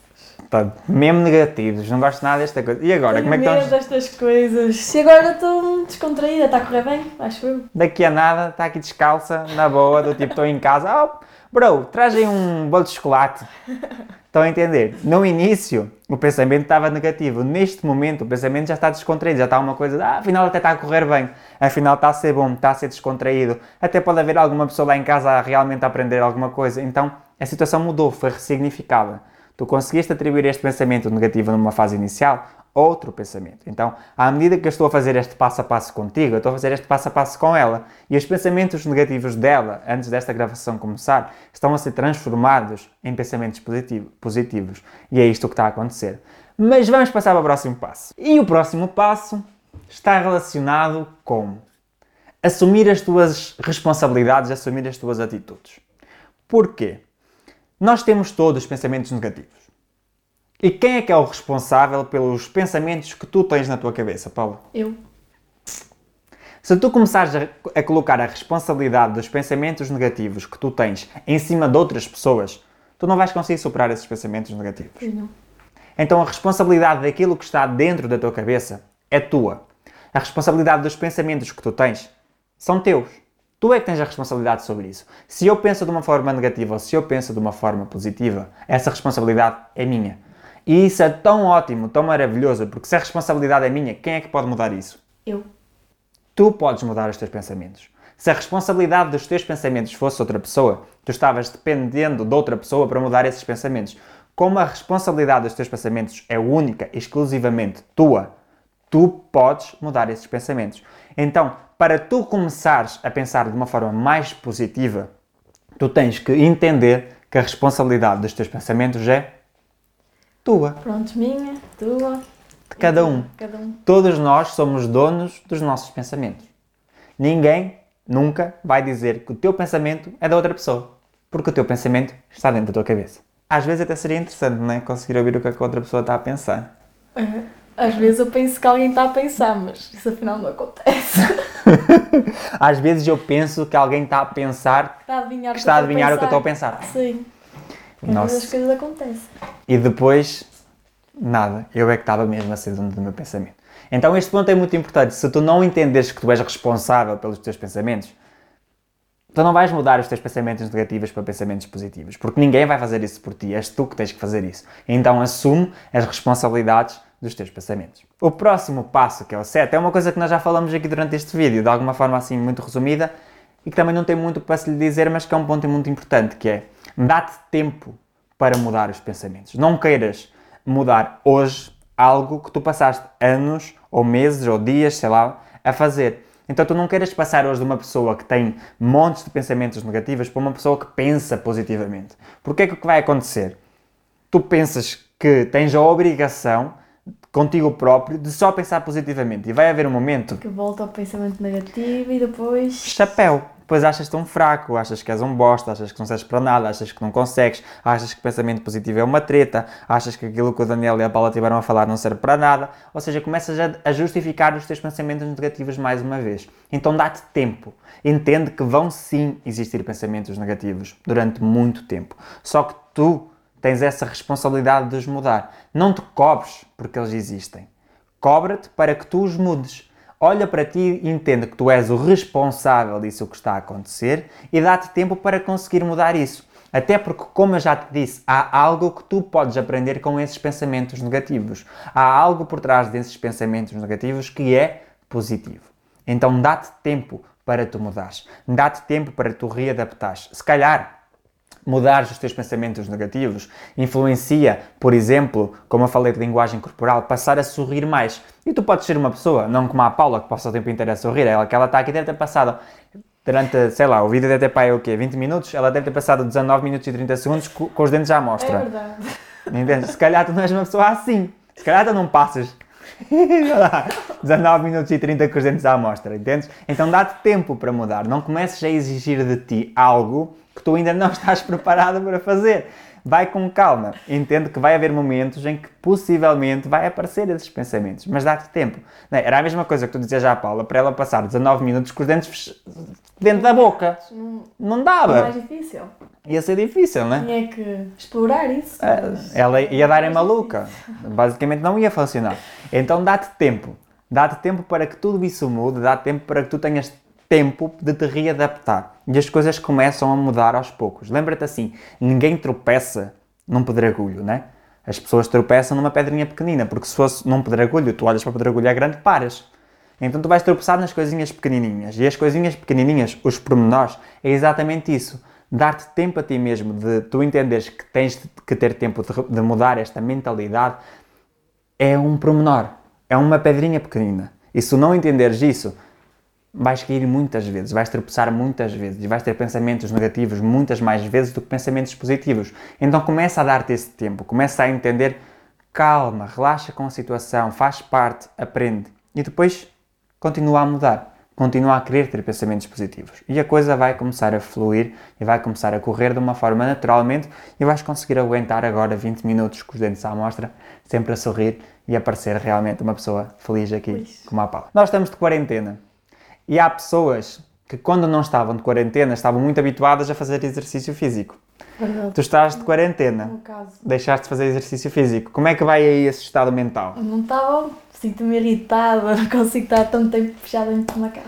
Tá, mesmo negativos, não gosto nada desta coisa. E agora, Tenho como é que estão? destas coisas. Se agora estou descontraída, está a correr bem, acho eu. Daqui a nada, está aqui descalça, na boa, do tipo, estou em casa, oh, bro, trazem um bolo de chocolate. Estão a entender? No início, o pensamento estava negativo. Neste momento, o pensamento já está descontraído. Já está uma coisa, ah, afinal até está a correr bem. Afinal está a ser bom, está a ser descontraído. Até pode haver alguma pessoa lá em casa a realmente aprender alguma coisa. Então, a situação mudou, foi ressignificada. Tu conseguiste atribuir este pensamento negativo numa fase inicial, outro pensamento. Então, à medida que eu estou a fazer este passo a passo contigo, eu estou a fazer este passo a passo com ela. E os pensamentos negativos dela, antes desta gravação começar, estão a ser transformados em pensamentos positivos. E é isto que está a acontecer. Mas vamos passar para o próximo passo. E o próximo passo está relacionado com assumir as tuas responsabilidades, assumir as tuas atitudes. Porquê? Nós temos todos pensamentos negativos. E quem é que é o responsável pelos pensamentos que tu tens na tua cabeça, Paulo? Eu. Se tu começares a, a, colocar a responsabilidade dos pensamentos negativos que tu tens em cima de outras pessoas, tu não vais conseguir superar esses pensamentos negativos. Não. Então a responsabilidade daquilo que está dentro da tua cabeça é tua. A responsabilidade dos pensamentos que tu tens são teus. Tu é que tens a responsabilidade sobre isso. Se eu penso de uma forma negativa ou se eu penso de uma forma positiva, essa responsabilidade é minha. E isso é tão ótimo, tão maravilhoso, porque se a responsabilidade é minha, quem é que pode mudar isso? Eu. Tu podes mudar os teus pensamentos. Se a responsabilidade dos teus pensamentos fosse outra pessoa, tu estavas dependendo de outra pessoa para mudar esses pensamentos. Como a responsabilidade dos teus pensamentos é única, exclusivamente tua, tu podes mudar esses pensamentos. Então, para tu começares a pensar de uma forma mais positiva, tu tens que entender que a responsabilidade dos teus pensamentos é tua. Pronto, minha, tua. De cada um. cada um. Todos nós somos donos dos nossos pensamentos. Ninguém nunca vai dizer que o teu pensamento é da outra pessoa, porque o teu pensamento está dentro da tua cabeça. Às vezes até seria interessante, não é? Conseguir ouvir o que a outra pessoa está a pensar. Às vezes eu penso que alguém está a pensar, mas isso afinal não acontece. Às vezes eu penso que alguém está a pensar está a adivinhar, que está a adivinhar o que eu estou a pensar. Sim. Nossa. as coisas acontecem. E depois Nada. Eu é que estava mesmo a ser dono do meu pensamento. Então este ponto é muito importante. Se tu não entenderes que tu és responsável pelos teus pensamentos, tu não vais mudar os teus pensamentos negativos para pensamentos positivos, porque ninguém vai fazer isso por ti, és tu que tens que fazer isso. Então assume as responsabilidades dos teus pensamentos. O próximo passo, que é o 7, é uma coisa que nós já falamos aqui durante este vídeo, de alguma forma assim muito resumida, e que também não tem muito para se lhe dizer, mas que é um ponto muito importante, que é dá-te tempo para mudar os pensamentos. Não queiras mudar hoje algo que tu passaste anos, ou meses, ou dias, sei lá, a fazer. Então tu não queiras passar hoje de uma pessoa que tem montes de pensamentos negativos para uma pessoa que pensa positivamente. Porque é que o que vai acontecer? Tu pensas que tens a obrigação contigo próprio de só pensar positivamente e vai haver um momento Que volta ao pensamento negativo e depois. chapéu. Depois achas-te um fraco, achas que és um bosta, achas que não serves para nada, achas que não consegues, achas que pensamento positivo é uma treta, achas que aquilo que o Daniel e a Paula tiveram a falar não serve para nada, ou seja, começas a justificar os teus pensamentos negativos mais uma vez. Então dá-te tempo. Entende que vão sim existir pensamentos negativos durante muito tempo. Só que tu tens essa responsabilidade de os mudar. Não te cobres porque eles existem. Cobra-te para que tu os mudes. Olha para ti e entende que tu és o responsável disso que está a acontecer e dá-te tempo para conseguir mudar isso. Até porque, como eu já te disse, há algo que tu podes aprender com esses pensamentos negativos. Há algo por trás desses pensamentos negativos que é positivo. Então dá-te tempo para tu mudares. Dá-te tempo para tu readaptares. Se calhar mudar os teus pensamentos negativos influencia, por exemplo, como eu falei de linguagem corporal, passar a sorrir mais. E tu podes ser uma pessoa, não como a Paula, que passa o tempo inteiro a sorrir, ela que ela está aqui deve ter passado durante, sei lá, o vídeo deve ter para aí o quê? 20 minutos? Ela deve ter passado 19 minutos e 30 segundos co- com os dentes à É mostra. verdade. Entendes? Se calhar tu não és uma pessoa assim. Se calhar tu não passas Olha lá, 19 minutos e 30 com os dentes à amostra, entendes? Então dá-te tempo para mudar. Não comeces a exigir de ti algo que tu ainda não estás preparado para fazer. Vai com calma. Entende que vai haver momentos em que possivelmente vai aparecer esses pensamentos, mas dá-te tempo. É? Era a mesma coisa que tu dizias à Paula para ela passar 19 minutos com os dentes dentro da boca. Não, Não é dava. mais difícil. Ia ser difícil, não é? Tinha que explorar isso. mas- Ela ia dar em maluca. Basicamente não ia funcionar. Então dá-te tempo. Dá-te tempo para que tudo isso mude, dá tempo para que tu tenhas tempo de te readaptar. E as coisas começam a mudar aos poucos. Lembra-te assim, ninguém tropeça num pedregulho, né? As pessoas tropeçam numa pedrinha pequenina, porque se fosse num pedregulho, tu olhas para o pedregulho é grande, paras. Então tu vais tropeçar nas coisinhas pequenininhas. E as coisinhas pequenininhas, os pormenores, é exatamente isso. Dar-te tempo a ti mesmo, de tu entenderes que tens que ter tempo de, de mudar esta mentalidade, é um pormenor. É uma pedrinha pequenina. E se não entenderes isso, vais cair muitas vezes, vais tropeçar muitas vezes e vais ter pensamentos negativos muitas mais vezes do que pensamentos positivos. Então começa a dar-te esse tempo, começa a entender, calma, relaxa com a situação, faz parte, aprende e depois continua a mudar, continua a querer ter pensamentos positivos e a coisa vai começar a fluir e vai começar a correr de uma forma naturalmente e vais conseguir aguentar agora 20 minutos com os dentes à mostra, sempre a sorrir e a parecer realmente uma pessoa feliz aqui como a Paula. Nós estamos de quarentena e há pessoas que, quando não estavam de quarentena, estavam muito habituadas a fazer exercício físico. Verdade. Tu estás de quarentena, No caso. deixaste de fazer exercício físico. Como é que vai aí esse estado mental? Não estava, sinto-me irritada, não consigo estar tanto tempo fechada dentro de uma casa.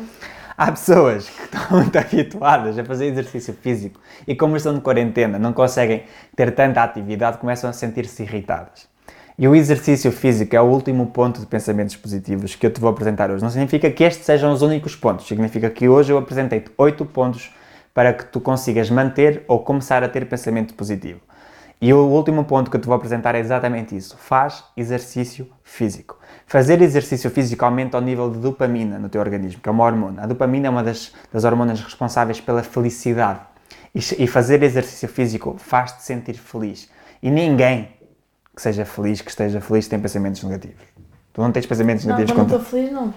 Há pessoas que estão muito habituadas a fazer exercício físico e, como estão de quarentena, não conseguem ter tanta atividade, começam a sentir-se irritadas. E o exercício físico é o último ponto de pensamentos positivos que eu te vou apresentar hoje. Não significa que estes sejam os únicos pontos, significa que hoje eu apresentei-te oito pontos para que tu consigas manter ou começar a ter pensamento positivo. E o último ponto que eu te vou apresentar é exatamente isso. Faz exercício físico. Fazer exercício físico aumenta o nível de dopamina no teu organismo, que é uma hormona. A dopamina é uma das, das hormonas responsáveis pela felicidade. E, e fazer exercício físico faz-te sentir feliz. E ninguém que seja feliz, que esteja feliz, tem pensamentos negativos. Tu não tens pensamentos Não, negativos quando estou feliz, não.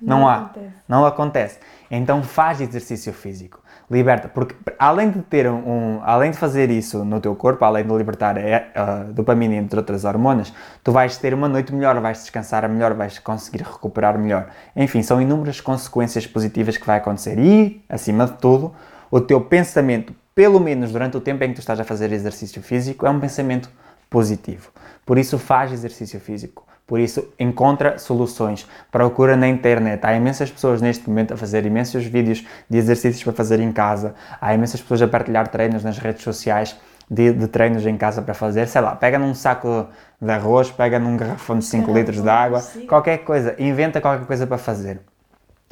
não há. acontece. Não acontece. Então faz exercício físico. Liberta. Porque além de ter um, um- além de fazer isso no teu corpo, além de libertar a, a dopamina entre outras hormonas, tu vais ter uma noite melhor, vais descansar melhor, vais conseguir recuperar melhor. Enfim, são inúmeras consequências positivas que vai acontecer. E, acima de tudo, o teu pensamento, pelo menos durante o tempo em que tu estás a fazer exercício físico, é um pensamento positivo. Por isso, faz exercício físico. Por isso, encontra soluções. Procura na internet. Há imensas pessoas neste momento a fazer imensos vídeos de exercícios para fazer em casa. Há imensas pessoas a partilhar treinos nas redes sociais de, de treinos em casa para fazer. Sei lá, pega num saco de arroz, pega num garrafão de 5 litros de água, qualquer coisa. Inventa qualquer coisa para fazer.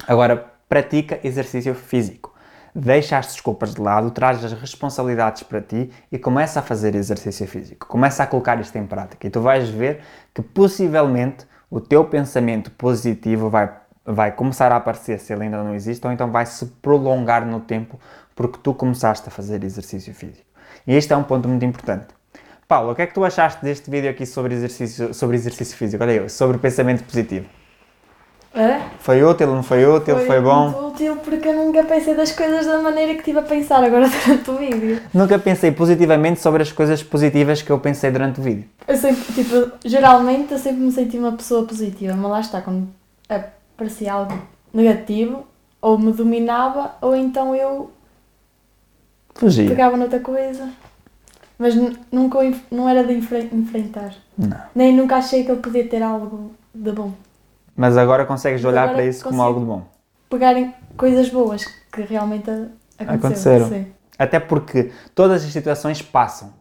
Agora, pratica exercício físico. Deixa as desculpas de lado, traz as responsabilidades para ti e começa a fazer exercício físico. Começa a colocar isto em prática e tu vais ver que possivelmente o teu pensamento positivo vai, vai começar a aparecer se ele ainda não existe ou então vai se prolongar no tempo porque tu começaste a fazer exercício físico. E este é um ponto muito importante. Paulo, o que é que tu achaste deste vídeo aqui sobre exercício, sobre exercício físico? Olha eu, sobre pensamento positivo. É? Foi útil, não foi útil, foi, foi bom? Muito útil porque eu nunca pensei das coisas da maneira que estive a pensar agora durante o vídeo. Nunca pensei positivamente sobre as coisas positivas que eu pensei durante o vídeo. Eu sempre, tipo, geralmente eu sempre me senti uma pessoa positiva, mas lá está, quando aparecia algo negativo, ou me dominava, ou então eu Fugia. pegava noutra coisa. Mas nunca não era de enfre- enfrentar. Não. Nem nunca achei que ele podia ter algo de bom. Mas agora consegues olhar Agora para isso como algo de bom. Pegarem coisas boas que realmente aconteceram. Aconteceram. Até porque todas as situações passam.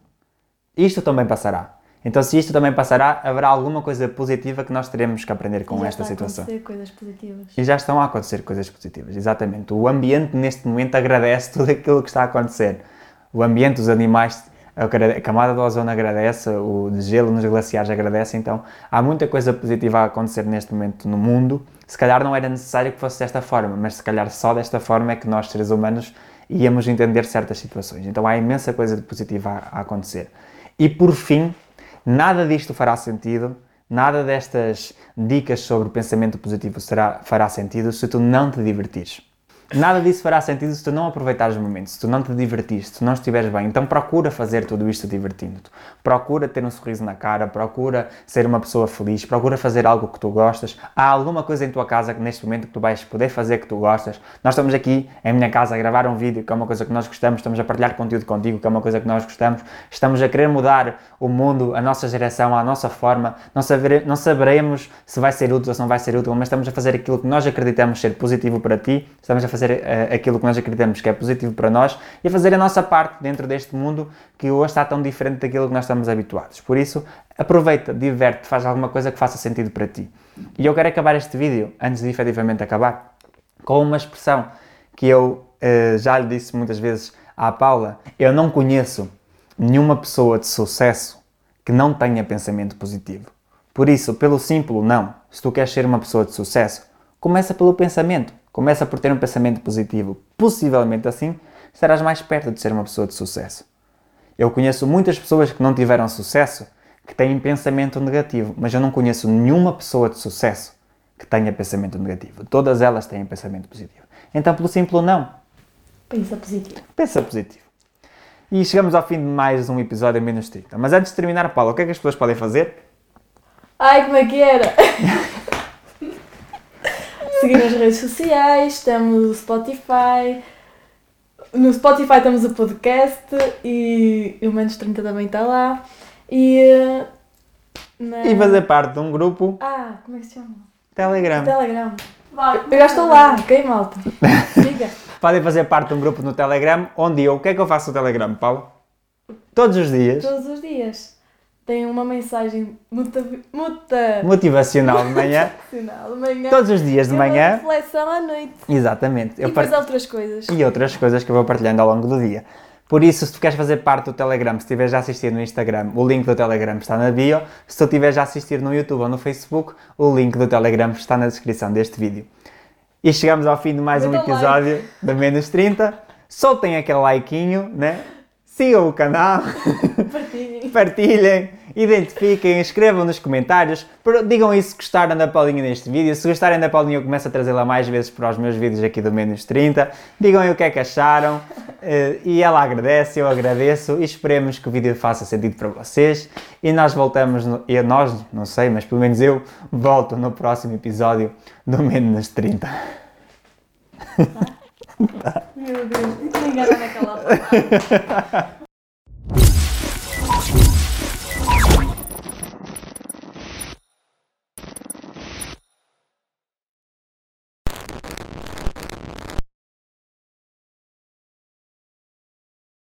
Isto também passará. Então, se isto também passará, haverá alguma coisa positiva que nós teremos que aprender com E já esta está a situação. acontecer coisas positivas. E já estão a acontecer coisas positivas, exatamente. O ambiente neste momento agradece tudo aquilo que está a acontecer. O ambiente, os animais, a gra- a camada do ozono agradece, o gelo nos glaciares agradece, então há muita coisa positiva a acontecer neste momento no mundo. Se calhar não era necessário que fosse desta forma, mas se calhar só desta forma é que nós, seres humanos, íamos entender certas situações. Então há imensa coisa de positiva a, a acontecer. E por fim, nada disto fará sentido, nada destas dicas sobre pensamento positivo será, fará sentido se tu não te divertires. Nada disso fará sentido se tu não aproveitares o momento, se tu não te divertires, se tu não estiveres bem. Então procura fazer tudo isto divertindo-te. Procura ter um sorriso na cara, procura ser uma pessoa feliz, procura fazer algo que tu gostas. Há alguma coisa em tua casa que neste momento que tu vais poder fazer que tu gostas. Nós estamos aqui em minha casa a gravar um vídeo que é uma coisa que nós gostamos, estamos a partilhar conteúdo contigo que é uma coisa que nós gostamos. Estamos a querer mudar o mundo, a nossa geração, à nossa forma. Não, saber, não saberemos se vai ser útil ou se não vai ser útil, mas estamos a fazer aquilo que nós acreditamos ser positivo para ti, estamos a fazer eh, aquilo que nós acreditamos que é positivo para nós e a fazer a nossa parte dentro deste mundo que hoje está tão diferente daquilo que nós estamos habituados. Por isso, aproveita, diverte, faz alguma coisa que faça sentido para ti. E eu quero acabar este vídeo, antes de efetivamente acabar, com uma expressão que eu eh, já lhe disse muitas vezes à Paula. Eu não conheço nenhuma pessoa de sucesso que não tenha pensamento positivo. Por isso, pelo simples não, se tu queres ser uma pessoa de sucesso, começa pelo pensamento. Começa por ter um pensamento positivo. Possivelmente assim, estarás mais perto de ser uma pessoa de sucesso. Eu conheço muitas pessoas que não tiveram sucesso que têm pensamento negativo, mas eu não conheço nenhuma pessoa de sucesso que tenha pensamento negativo. Todas elas têm pensamento positivo. Então, pelo simples não, Pensa positivo. pensa positivo. E chegamos ao fim de mais um episódio menos 30. Mas antes de terminar, Paulo, o que é que as pessoas podem fazer? Ai, como é que era? Seguir nas redes sociais, temos o Spotify. No Spotify temos o podcast e o Menos 30 também está lá. E. eh, na- E fazer parte de um grupo Ah, como é que se chama? Telegram. Telegram. Eu já estou lá, ok, malta? Diga. Podem fazer parte de um grupo no Telegram, onde eu, o que é que eu faço no Telegram, Paulo? Todos os dias, Todos os dias. Tem uma mensagem muta, muta motivacional de manhã, motivacional de manhã. todos os dias de e uma manhã. reflexão à noite. Exatamente. E Eu depois par- outras coisas. e outras coisas que eu vou partilhando ao longo do dia. Por isso, se tu queres fazer parte do Telegram, se estiveres a assistir no Instagram, o link do Telegram está na bio. Se tu estiveres a assistir no YouTube ou no Facebook, o link do Telegram está na descrição deste vídeo. E chegamos ao fim de mais um Metam episódio da Menos 30. Soltem aquele likeinho, né? Sigam o canal, Partilhem. partilhem, identifiquem, escrevam nos comentários, digam isso se gostaram da Paulinha neste vídeo. Se gostarem da Paulinha, eu começo a trazê-la mais vezes para os meus vídeos aqui do Menos 30. Digam aí o que é que acharam eh, e ela agradece, eu agradeço e esperemos que o vídeo faça sentido para vocês. E nós voltamos, no, e nós, não sei, mas pelo menos eu volto no próximo episódio do Menos 30. Meu Deus, enganaram naquela palavra.